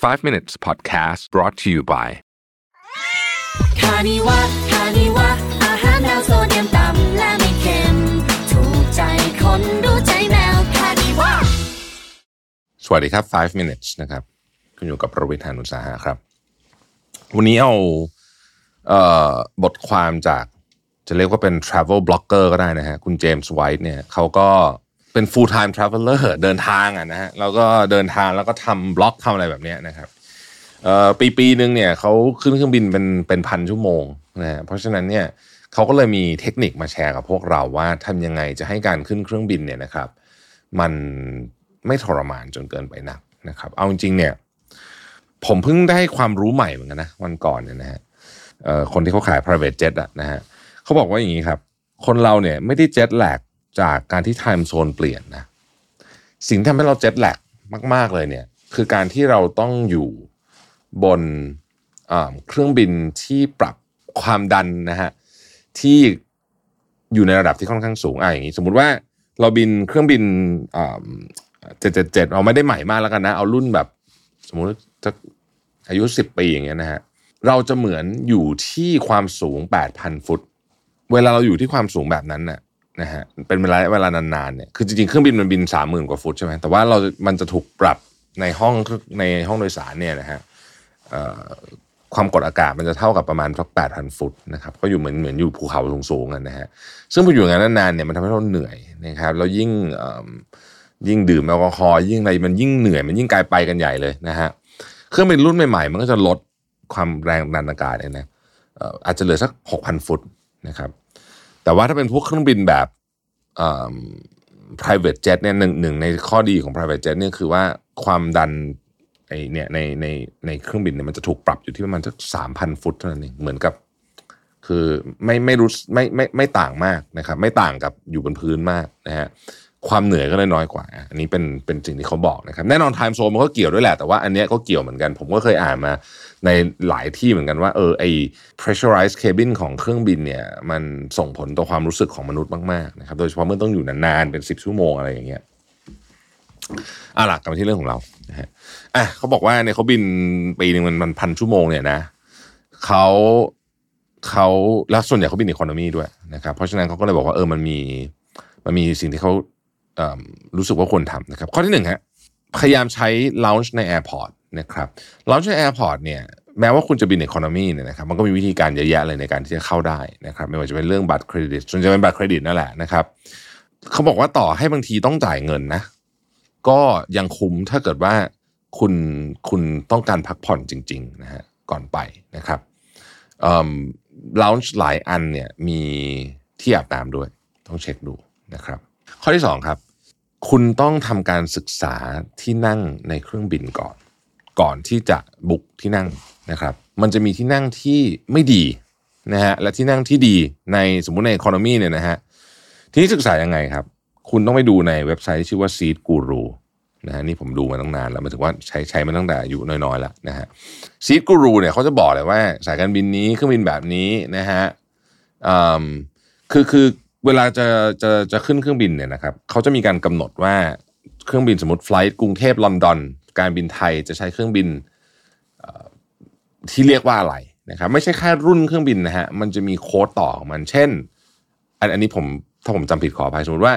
5 minutes podcast brought to you by Kaniva Kaniva อาหารแมวโซเดียมต่ำและไม่เค็ม ถูกใจคนรู้ใจแมว Kaniva สวัสดีครับ 5 minutes นะครับ คุณอยู่กับผมรวิศ หาญอุตสาหะครับ วันนี้เอาเอ่อบทความจากจะเรียกว่าเป็น travel blogger ก็ได้นะฮะ คุณเจมส์ไวท์เนี่ยเขาก็ เป็น full time traveler เดินทางอะนะฮะแล้วก็เดินทางแล้วก็ทำบล็อกทำอะไรแบบนี้นะครับปีปีหนึ่งเนี่ยเขาขึ้นเครื่องบินเป็นเป็นพันชั่วโมงนะฮะเพราะฉะนั้นเนี่ยเขาก็เลยมีเทคนิคมาแชร์กับพวกเราว่าทำยังไงจะให้การขึ้นเครื่องบินเนี่ยนะครับ มันไม่ทรมานจนเกินไปนักนะครับ เอาจริงๆเนี่ยผมเพิ่งได้ความรู้ใหม่เหมือนกันนะวันก่อนเนี่ยนะฮะคนที่เขาขาย private jet อะนะฮะเขาบอกว่าอย่างนี้ครับ คนเราเนี่ยไม่ได้ jet lag จากการที่ time zone เปลี่ยนนะสิ่งที่ทำให้เรา jet lag มาก ๆ เลยเนี่ย คือการที่เราต้องอยู่บนเครื่องบินที่ปรับความดันนะฮะที่อยู่ในระดับที่ค่อนข้างสูงอะอย่างนี้ สมมุติว่าเราบินเครื่องบินเจ็ดเจ็ดเจ็ดเราไม่ได้ใหม่มากแล้วกันนะ เอารุ่นแบบ สมมุติจะอายุสิบปีอย่างเงี้ยนะฮะเราจะเหมือนอยู่ที่ความสูงแปดพันฟุต เวลาเราอยู่ที่ความสูงแบบนั้นน่ะ นะฮะเป็นเวลาเวลานานๆเนี่ยคือจริงๆเครื่องบินมันบินสามหมื่นกว่าฟุตใช่ไหมแต่ว่าเรา มันจะถูกปรับในห้องในห้องโดยสารเนี่ยนะฮะความกดอากาศมันจะเท่ากับประมาณสักแปดพันฟุตนะครับก็อยู่เหมือนเหมือนอยู่ภูเขาสูงๆกันนะฮะซึ่งพออยู่อย่างนั้นนานๆเนี่ยมันทำให้เราเหนื่อยนะครับแล้วยิ่งยิ่งดื่มแอลกอฮอล์ยิ่งอะไรมันยิ่งเหนื่อยมันยิ่งกลายไปกันใหญ่เลยนะฮะเครื่องบินรุ่นใหม่ๆ มันก็จะลดความแรงดันอากาศเนี่ยนะอาจจะเหลือสักหกพันฟุตนะครับ แต่ว่าถ้าเป็นพวกเครื่องบินแบบ private jet เนี่ยหนึ่งหนึ่งในข้อดีของ private jet เนี่ยคือว่าความดันไอเนี่ยในในในเครื่องบินเนี่ยมันจะถูกปรับอยู่ที่ประมาณสักสามพันฟุตเท่านั้นเองเหมือนกับ คือไม่ไม่รู้ไม่ไม่ไม่ต่างมากนะครับ ไม่ต่างกับอยู่บนพื้นมากนะฮะ ความเหนื่อยก็เลยน้อยกว่า อันนี้เป็นเป็นสิ่งที่เขาบอกนะครับ แน่นอนไทม์โซนมันก็เกี่ยวด้วยแหละ แต่ว่าอันเนี้ยก็เกี่ยวเหมือนกัน ผมก็เคยอ่านมาในหลายที่เหมือนกันว่าเออไอ pressurized cabin ของเครื่องบินเนี่ยมันส่งผลต่อความรู้สึกของมนุษย์มากๆนะครับ โดยเฉพาะเมื่อต้องอยู่นานๆเป็นสิบชั่วโมงอะไรอย่างเงี้ยอะหลักกลับมาที่เรื่องของเรานะฮะอะเขาบอกว่าเนี่ยเขาบินปีหนึ่งมันมันพันชั่วโมงเนี่ยนะเขาเขาแล้วส่วนใหญ่เขาบินอีโคโนมีด้วยนะครับ เพราะฉะนั้นเขาก็เลยบอกว่าเออมันมีมันมีสิ่งที่เขา รู้สึกว่าควรทำนะครับ ข้อที่หนึ่งฮะพยายามใช้ launch ใน airport นะครับ launch ใน airport เนี่ยแม้ว่าคุณจะบิน economy เนี่ยนะครับมันก็มีวิธีการเยอะแยะเลยในการที่จะเข้าได้นะครับ ไม่ว่าจะเป็นเรื่องบัตรเครดิตส่วนจะเป็นบัตรเครดิตนั่นแหละนะครับเขาบอกว่าต่อให้บางทีต้องจ่ายเงินนะ ก็ยังคุ้มถ้าเกิดว่าคุณคุณต้องการพักผ่อนจริงๆนะฮะก่อนไปนะครับเอ่อ lounge หลายอันเนี่ยมีที่อาบน้ำด้วย ต้องเช็คดูนะครับ ข้อที่สองครับ คุณต้องทำการศึกษาที่นั่งในเครื่องบินก่อน ก่อนที่จะบุกที่นั่งนะครับ มันจะมีที่นั่งที่ไม่ดีนะฮะและที่นั่งที่ดีในสมมุติใน economy เนี่ยนะฮะทีนี้ศึกษายังไงครับ คุณต้องไปดูในเว็บไซต์ที่ชื่อว่า Seat Guru นะฮะนี่ผมดูมาตั้งนานแล้วมายถึงว่าใช้ใช้มาตั้งแต่อายุน้อยๆแล้วนะฮะ Seat Guru เนี่ยเขาจะบอกเลยว่าสายการบินนี้เครื่องบินแบบนี้นะฮะอืมคือคือ เวลาจะจะจะขึ้นเครื่องบินเนี่ยนะครับเขาจะมีการกำหนดว่าเครื่องบินสมมติไฟล์กรุงเทพลอนดอน การบินไทยจะใช้เครื่องบินที่เรียกว่าอะไรนะครับไม่ใช่แค่รุ่นเครื่องบินนะฮะมันจะมีโค้ดต่อของมันเช่น อันอันนี้ผมถ้าผมจำผิดขออภัยสมมติว่า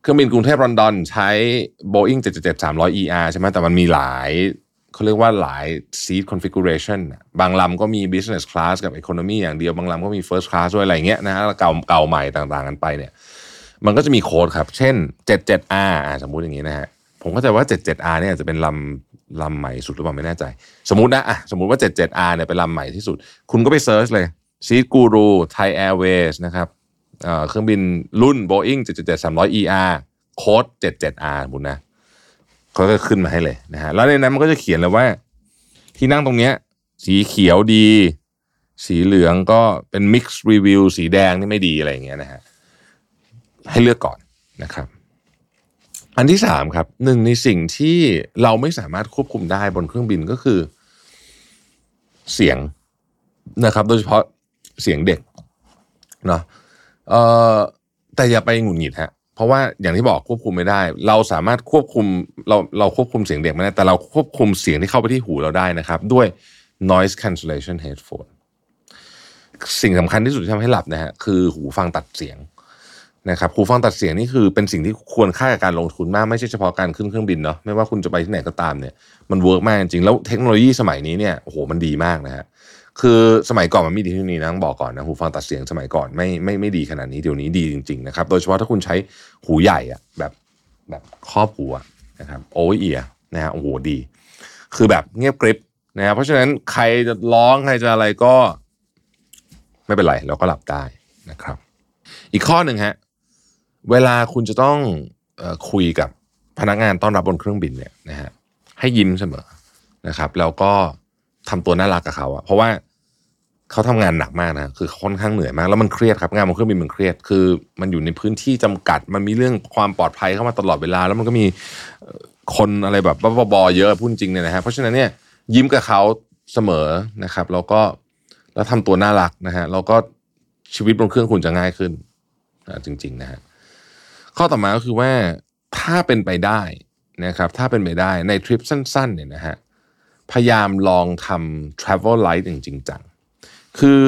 เครื่องบินกรุงเทพลอนดอน ใช้ Boeing 777 300 ER ใช่ไหมแต่มันมีหลาย เขาเรียกว่าหลาย seat configuration น่ะบางลำก็มี business class กับ economy อย่างเดียว บางลำก็มี first class ด้วยอะไรเงี้ยนะฮะเก่าเก่าใหม่ต่างๆกันไปเนี่ย มันก็จะมีโค้ดครับ เช่น 77R สมมุติอย่างนี้นะฮะ ผมเข้าใจว่า 77R เนี่ยอาจจะเป็นลำลำใหม่สุดหรือเปล่าไม่แน่ใจ สมมตินะอะสมมติว่า 77R เนี่ยเป็นลำใหม่ที่สุด คุณก็ไปเซิร์ชเลย Seat Guru Thai Airways นะครับเอ่อเครื่องบินรุ่น Boeing 777 300 ER โค้ด 77R สมมุตินะ เขาก็ขึ้นมาให้เลยนะฮะแล้วในนั้นมันก็จะเขียนเลยว่า ที่นั่งตรงเนี้ย สีเขียวดี สีเหลืองก็เป็น mix review สีแดงนี่ไม่ดีอะไรอย่างเงี้ยนะฮะให้เลือกก่อนนะครับ อันที่สามครับหนึ่งในสิ่งที่เราไม่สามารถควบคุมได้บนเครื่องบินก็คือ เสียงนะครับ โดยเฉพาะเสียงเด็กเนาะเอ่อแต่อย่าไปหงุดหงิดฮะ เพราะว่าอย่างที่บอกควบคุมไม่ได้ เราสามารถควบคุมเราเราควบคุมเสียงเด็กไม่ได้ แต่เราควบคุมเสียงที่เข้าไปที่หูเราได้นะครับ ด้วย noise cancellation headphone สิ่งสำคัญที่สุดที่ทำให้หลับนะฮะคือหูฟังตัดเสียงนะครับหูฟังตัดเสียงนี่คือเป็นสิ่งที่ควรค่ากับการลงทุนมากไม่ใช่เฉพาะการขึ้นเครื่องบินเนาะไม่ว่าคุณจะไปที่ไหนก็ตามเนี่ยมัน work มากจริงๆแล้วเทคโนโลยีสมัยนี้เนี่ยโอ้โหมันดีมากนะฮะ คือสมัยก่อนมันไม่ดีที่นี่นะต้องบอกก่อนนะหูฟังตัดเสียงสมัยก่อนไม่ไม่ไม่ดีขนาดนี้เดี๋ยวนี้ดีจริงๆนะครับโดยเฉพาะถ้าคุณใช้หูใหญ่อะแบบแบบครอบหูอะนะครับโอ้ยเอียนะฮะโอ้โหดี คือแบบเงียบกริบนะเพราะฉะนั้นใครจะร้องใครจะอะไรก็ ไม่เป็นไรเราก็หลับได้นะครับ อีกข้อหนึ่งฮะเวลาคุณจะต้องอคุยกับพนักงานต้อนรับบนเครื่องบินเนี่ยนะฮะให้ยิ้มเสมอนะครับ แล้วก็ทำตัวน่ารักกับเขาอะเพราะว่า เขาทำงานหนักมากนะคือค่อนข้างเหนื่อยมากแล้วมันเครียดครับงานบนเครื่องบินมันเครียดคือ มันอยู่ในพื้นที่จำกัด มันมีเรื่องความปลอดภัยเข้ามาตลอดเวลา แล้วมันก็มีคนอะไรแบบบ้าบอเยอะพูดจริงเนี่ยนะฮะเพราะฉะนั้นเนี่ยยิ้มกับเขาเสมอนะครับแล้วก็แล้วทำตัวน่ารักนะฮะแล้วก็ชีวิตบนเครื่องคุณจะง่ายขึ้นอ่าจริง ๆ นะฮะข้อต่อมาก็คือว่าถ้าเป็นไปได้นะครับ ถ้าเป็นไปได้ในทริปสั้น ๆ เนี่ยนะฮะพยายามลองทำ travel light อย่างจริงจัง คือ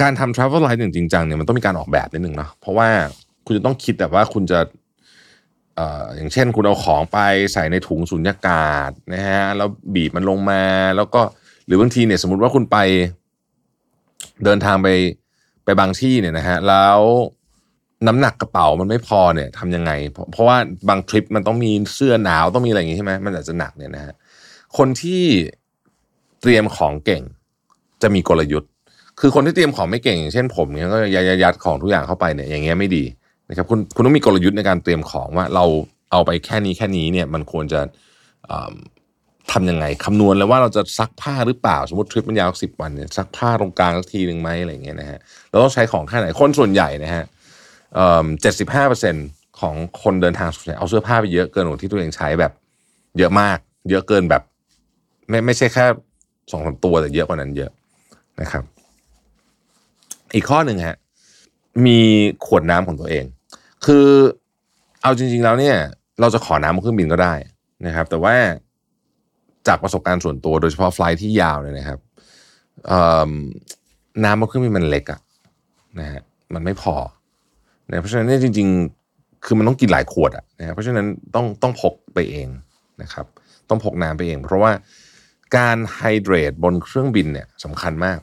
การทำ travel light อย่างจริงจังเนี่ยมันต้องมีการออกแบบนิดนึงเนาะเพราะว่าคุณจะต้องคิดแบบว่าคุณจะอย่างเช่น คุณเอาของไปใส่ในถุงสุญญากาศนะฮะแล้วบีบมันลงมา แล้วก็หรือบางทีเนี่ยสมมติว่าคุณไปเดินทางไปไปบางที่เนี่ยนะฮะแล้วน้ำหนักกระเป๋ามันไม่พอเนี่ยทำยังไง เพราะเพราะว่าบางทริปมันต้องมีเสื้อหนาวต้องมีอะไรอย่างงี้ใช่ไหมมันอาจจะหนักเนี่ยนะฮะคนที่เตรียมของเก่ง จะมีกลยุทธ์ คือคนที่เตรียมของไม่เก่งอย่างเช่นผมเนี่ยก็ยัดยัดยัดของทุกอย่างเข้าไปเนี่ยอย่างเงี้ยไม่ดีนะครับคุณคุณต้องมีกลยุทธ์ในการเตรียมของว่าเราเอาไปแค่นี้แค่นี้เนี่ยมันควรจะทำยังไงคำนวณเลยว่าเราจะซักผ้าหรือเปล่า สมมติทริปมันยาวสิบวันเนี่ยซักผ้าตรงกลางสักทีหนึ่งไหมอะไรเงี้ยนะฮะเราต้องใช้ของแค่ไหนคนส่วนใหญ่นะฮะเจ็ดสิบห้าเปอร์เซ็นของคนเดินทางส่วนใหญ่เอาเสื้อผ้าไปเยอะเกินกว่าที่ตัวเองใช้แบบ เยอะมาก เยอะเกินแบบ ไม่ไม่ใช่แค่สองสามตัวแต่เยอะกว่านั้นเยอะ นะครับ อีกข้อหนึ่งฮะมีขวดน้ำของตัวเอง คือเอาจริง ๆ แล้วเนี่ย เราจะขอน้ำบนเครื่องบินก็ได้นะครับ แต่ว่าจากประสบการณ์ส่วนตัวโดยเฉพาะไฟล์ที่ยาวเนี่ยนะครับน้ำบนเครื่องบินมันเล็กอะนะฮะมันไม่พอนะเพราะฉะนั้นเนี่ยจริง ๆ คือมันต้องกินหลายขวดอะนะฮะเพราะฉะนั้นต้องต้องพกไปเองนะครับ ต้องพกน้ำไปเอง เพราะว่า การไฮเดรตบนเครื่องบินเนี่ยสำคัญมาก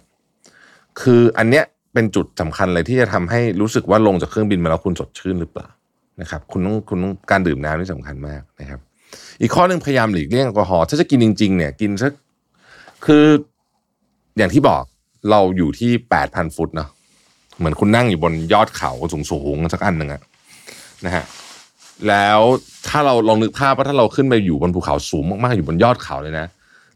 คืออันเนี้ยเป็นจุดสำคัญเลยที่จะทำให้รู้สึกว่าลงจากเครื่องบินมาแล้วคุณสดชื่นหรือเปล่านะครับคุณต้องคุณต้องการดื่มน้ำนี่สำคัญมากนะครับ อีกข้อหนึ่งพยายามหลีกเลี่ยงแอลกอฮอล์ถ้าจะกินจริง ๆ เนี่ยกินสักคืออย่างที่บอกเราอยู่ที่แปดพันฟุตเนาะเหมือนคุณนั่งอยู่บนยอดเขาสูงๆสักอันหนึ่งอะนะฮะแล้วถ้าเราลองนึกภาพว่าถ้าเราขึ้นไปอยู่บนภูเขาสูงมากๆอยู่บนยอดเขาเลยนะ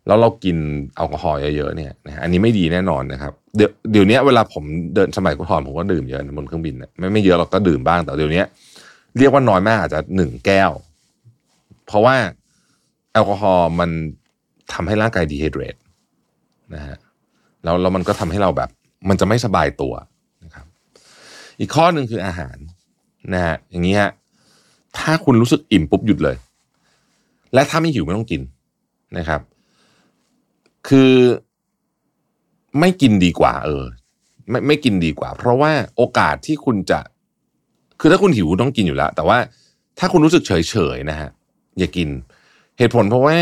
แล้วเรากินแอลกอฮอล์เยอะๆเนี่ยนะอันนี้ไม่ดีแน่นอนนะครับ เดี๋ยวเดี๋ยวนี้เวลาผมเดินสมัยก่อนผมก็ดื่มเยอะบนเครื่องบินนะไม่ไม่เยอะเราก็ดื่มบ้างแต่เดี๋ยวนี้เรียกว่าน้อยมากอาจจะหนึ่งแก้ว เพราะว่าแอลกอฮอล์มันทำให้ร่างกายดีไฮเดรตนะฮะแล้วแล้วมันก็ทำให้เราแบบ มันจะไม่สบายตัวนะครับ อีกข้อหนึ่งคืออาหารนะฮะอย่างนี้ฮะถ้าคุณรู้สึกอิ่มปุ๊บหยุดเลย และถ้าไม่หิวไม่ต้องกินนะครับ คือไม่กินดีกว่า เออ ไม่ไม่กินดีกว่า เพราะว่าโอกาสที่คุณจะ คือถ้าคุณหิวต้องกินอยู่แล้ว แต่ว่าถ้าคุณรู้สึกเฉยเฉยนะฮะอย่ากิน เหตุผลเพราะว่า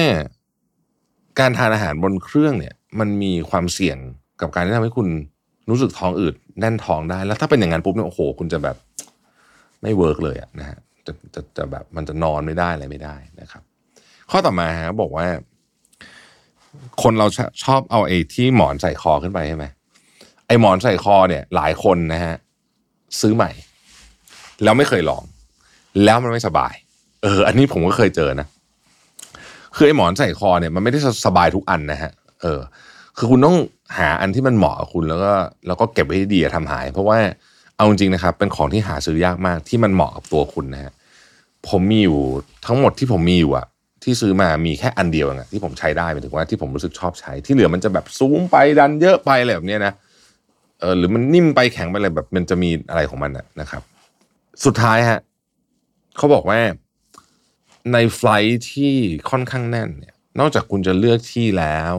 การทานอาหารบนเครื่องเนี่ย มันมีความเสี่ยงกับการที่ทำให้คุณรู้สึกท้องอืดแน่นท้องได้ แล้วถ้าเป็นอย่างนั้นปุ๊บเนี่ยโอ้โห คุณจะแบบ ไม่ work เลยอะนะฮะจะจะจะแบบมันจะนอนไม่ได้อะไรไม่ได้นะครับ ข้อต่อมาฮะบอกว่า คนเราชอชอบเอาไอ้ที่หมอนใส่คอขึ้นไปใช่ไหมไอ้หมอนใส่คอเนี่ย หลายคนนะฮะซื้อใหม่ แล้วไม่เคยลอง แล้วมันไม่สบาย เออ อันนี้ผมก็เคยเจอนะคือไอ้หมอนใส่คอเนี่ยมันไม่ได้สบายทุกอันนะฮะ เออ คือคุณต้องหาอันที่มันเหมาะกับคุณแล้วก็แล้วก็เก็บไว้ดีอย่าทำหาย เพราะว่าเอาจริงนะครับ เป็นของที่หาซื้อยากมากที่มันเหมาะกับตัวคุณนะฮะผมมีอยู่ทั้งหมดที่ผมมีอยู่อะ ที่ซื้อมามีแค่อันเดียวเองที่ผมใช้ได้หมายถึงว่าที่ผมรู้สึกชอบใช้ ที่เหลือมันจะแบบซูมไปดันเยอะไปอะไรแบบนี้นะเออหรือมันนิ่มไปแข็งไปอะไรแบบ มันจะมีอะไรของมันอะนะครับ สุดท้ายฮะเขาบอกว่าในไฟล์ที่ค่อนข้างแน่นเนี่ย นอกจากคุณจะเลือกที่แล้ว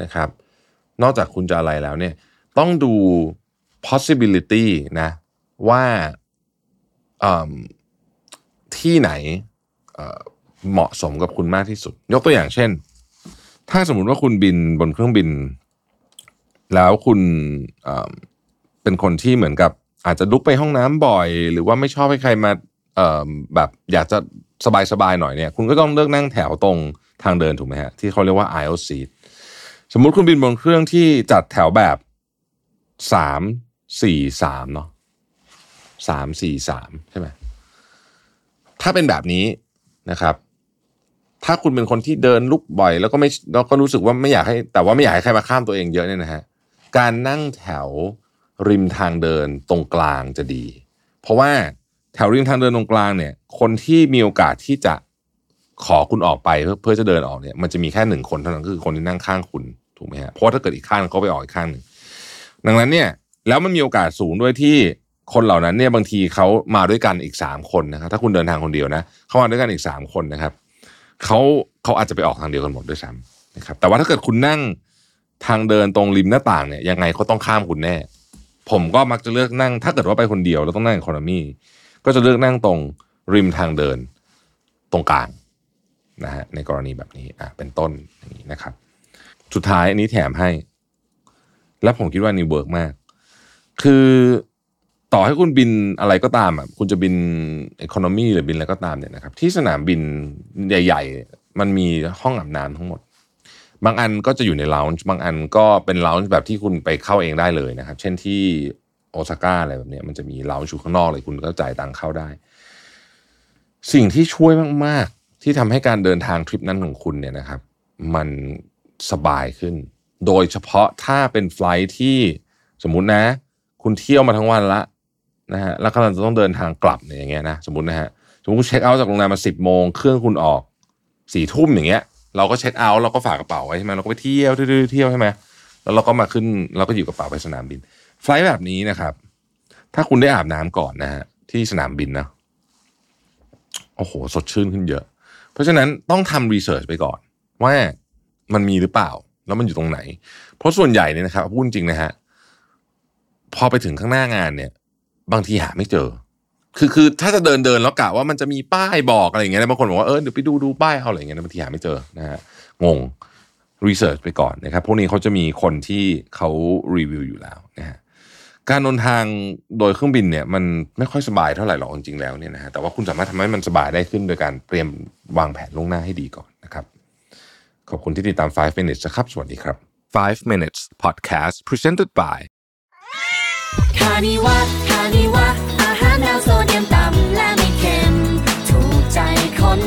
นะครับ นอกจากคุณจะอะไรแล้วเนี่ย ต้องดู possibility นะ ว่าอืมที่ไหน เหมาะสมกับคุณมากที่สุด ยกตัวอย่างเช่น ถ้าสมมุติว่าคุณบินบนเครื่องบิน แล้วคุณเเป็นคนที่เหมือนกับ อาจจะลุกไปห้องน้ำบ่อย หรือว่าไม่ชอบให้ใครมาแบบอยากจะสบายๆหน่อยเนี่ย คุณก็ต้องเลือกนั่งแถวตรงทางเดินถูกไหมฮะที่เขาเรียกว่า aisle seat สมมุติคุณบินบนเครื่องที่จัดแถวแบบสามสี่สามเนาะสามสี่สามใช่ไหมถ้าเป็นแบบนี้นะครับ ถ้าคุณเป็นคนที่เดินลุกบ่อย แล้วก็ไม่แล้วก็รู้สึกว่าไม่อยากให้ แต่ว่าไม่อยากให้ใครมาข้ามตัวเองเยอะเนี่ยนะฮะการนั่งแถวริมทางเดินตรงกลางจะดี เพราะว่าแถวริมทางเดินตรงกลางเนี่ย คนที่มีโอกาสที่จะขอคุณออกไปเพื่อเพื่อจะเดินออกเนี่ย มันจะมีแค่หนึ่งคนเท่านั้นคือคนที่นั่งข้างคุณถูกไหมฮะเพราะถ้าเกิดอีกข้างเขาไปออกอีกข้างหนึ่งดังนั้นเนี่ย แล้วมันมีโอกาสสูงด้วยที่คนเหล่านั้นเนี่ยบางทีเขามาด้วยกันอีกสามคนนะครับถ้าคุณเดินทางคนเดียวนะเขามาด้วยกันอีกสามคนนะครับ เขาเขาอาจจะไปออกทางเดียวกันหมดด้วยซ้ำนะครับแต่ว่าถ้าเกิดคุณนั่งทางเดินตรงริมหน้าต่างเนี่ยยังไงเขาต้องข้ามคุณแน่ ผมก็มักจะเลือกนั่ง ถ้าเกิดว่าไปคนเดียวแล้วต้องนั่ง economy ก็จะเลือกนั่งตรงริมทางเดินตรงกลางนะฮะในกรณีแบบนี้อะเป็นต้นอย่างนี้นะครับ สุดท้ายอันนี้แถมให้ และผมคิดว่านี่ work มาก คือ ต่อให้คุณบินอะไรก็ตามอะคุณจะบิน economy หรือบินอะไรก็ตามเนี่ยนะครับ ที่สนามบินใหญ่ ๆ มันมีห้องอาบน้ำทั้งหมด บางอันก็จะอยู่ในล o ว n ์บางอันก็เป็นล o ว n ์แบบที่คุณไปเข้าเองได้เลยนะครับ เช่นที่โอซาก้าอะไรแบบเนี้ยมันจะมีล o ว n ์อยู่ข้างนอกเลยคุณก็จ่ายตังค์เข้าได้ สิ่งที่ช่วยมากๆ ที่ทำให้การเดินทางทริปนั้นของคุณเนี่ยนะครับ มันสบายขึ้น โดยเฉพาะถ้าเป็นไฟล์ที่สมมุตินะ คุณเที่ยวมาทั้งวันละ นะฮะแล้วกำลังจะต้องเดินทางกลับเนี่ยอย่างเงี้ยนะสมมตินะฮะสมมติเช็คเอาท์จากโรงแรมมาสิบโมงเครื่องคุณออกสี่ทุ่มอย่างเงี้ย เราก็เช็คเอาท์เราก็ฝากกระเป๋าไว้ใช่ไหมเราก็ไปเที่ยวเที่ยวเที่ยวใช่ไหมแล้วเราก็มาขึ้นเราก็อยู่กระเป๋าไปสนามบิน ไฟล์แบบนี้นะครับ ถ้าคุณได้อาบน้ำก่อนนะฮะที่สนามบินนะโอ้โห สดชื่นขึ้นเยอะ เพราะฉะนั้นต้องทำรีเสิร์ชไปก่อน ว่ามันมีหรือเปล่า แล้วมันอยู่ตรงไหน เพราะส่วนใหญ่เนี่ยนะครับพูดจริงนะฮะพอไปถึงข้างหน้างานเนี่ย บางทีหาไม่เจอ คือคือถ้าจะเดินเดินแล้วกะว่ามันจะมีป้ายบอกอะไรอย่างเงี้ยบางคนบอกว่าเออเดี๋ยวไปดูดูป้ายเอาอะไรอย่างเงี้ยบางทีหาไม่เจอนะฮะงงรีเสิร์ชไปก่อนนะครับ พวกนี้เขาจะมีคนที่เขารีวิวอยู่แล้วนะฮะการเดินทางโดยเครื่องบินเนี่ยมันไม่ค่อยสบายเท่าไหร่หรอกจริงๆแล้วเนี่ยนะฮะแต่ว่าคุณสามารถทำให้มันสบายได้ขึ้นโดยการเตรียมวางแผนล่วงหน้าให้ดีก่อนนะครับ ขอบคุณที่ติดตาม 5 minutes นะครับ สวัสดีครับ 5 minutes podcast presented by คานิวะ วิวะอาหารแนวโซเดียมต่ำและไม่เค็ม ถูกใจคน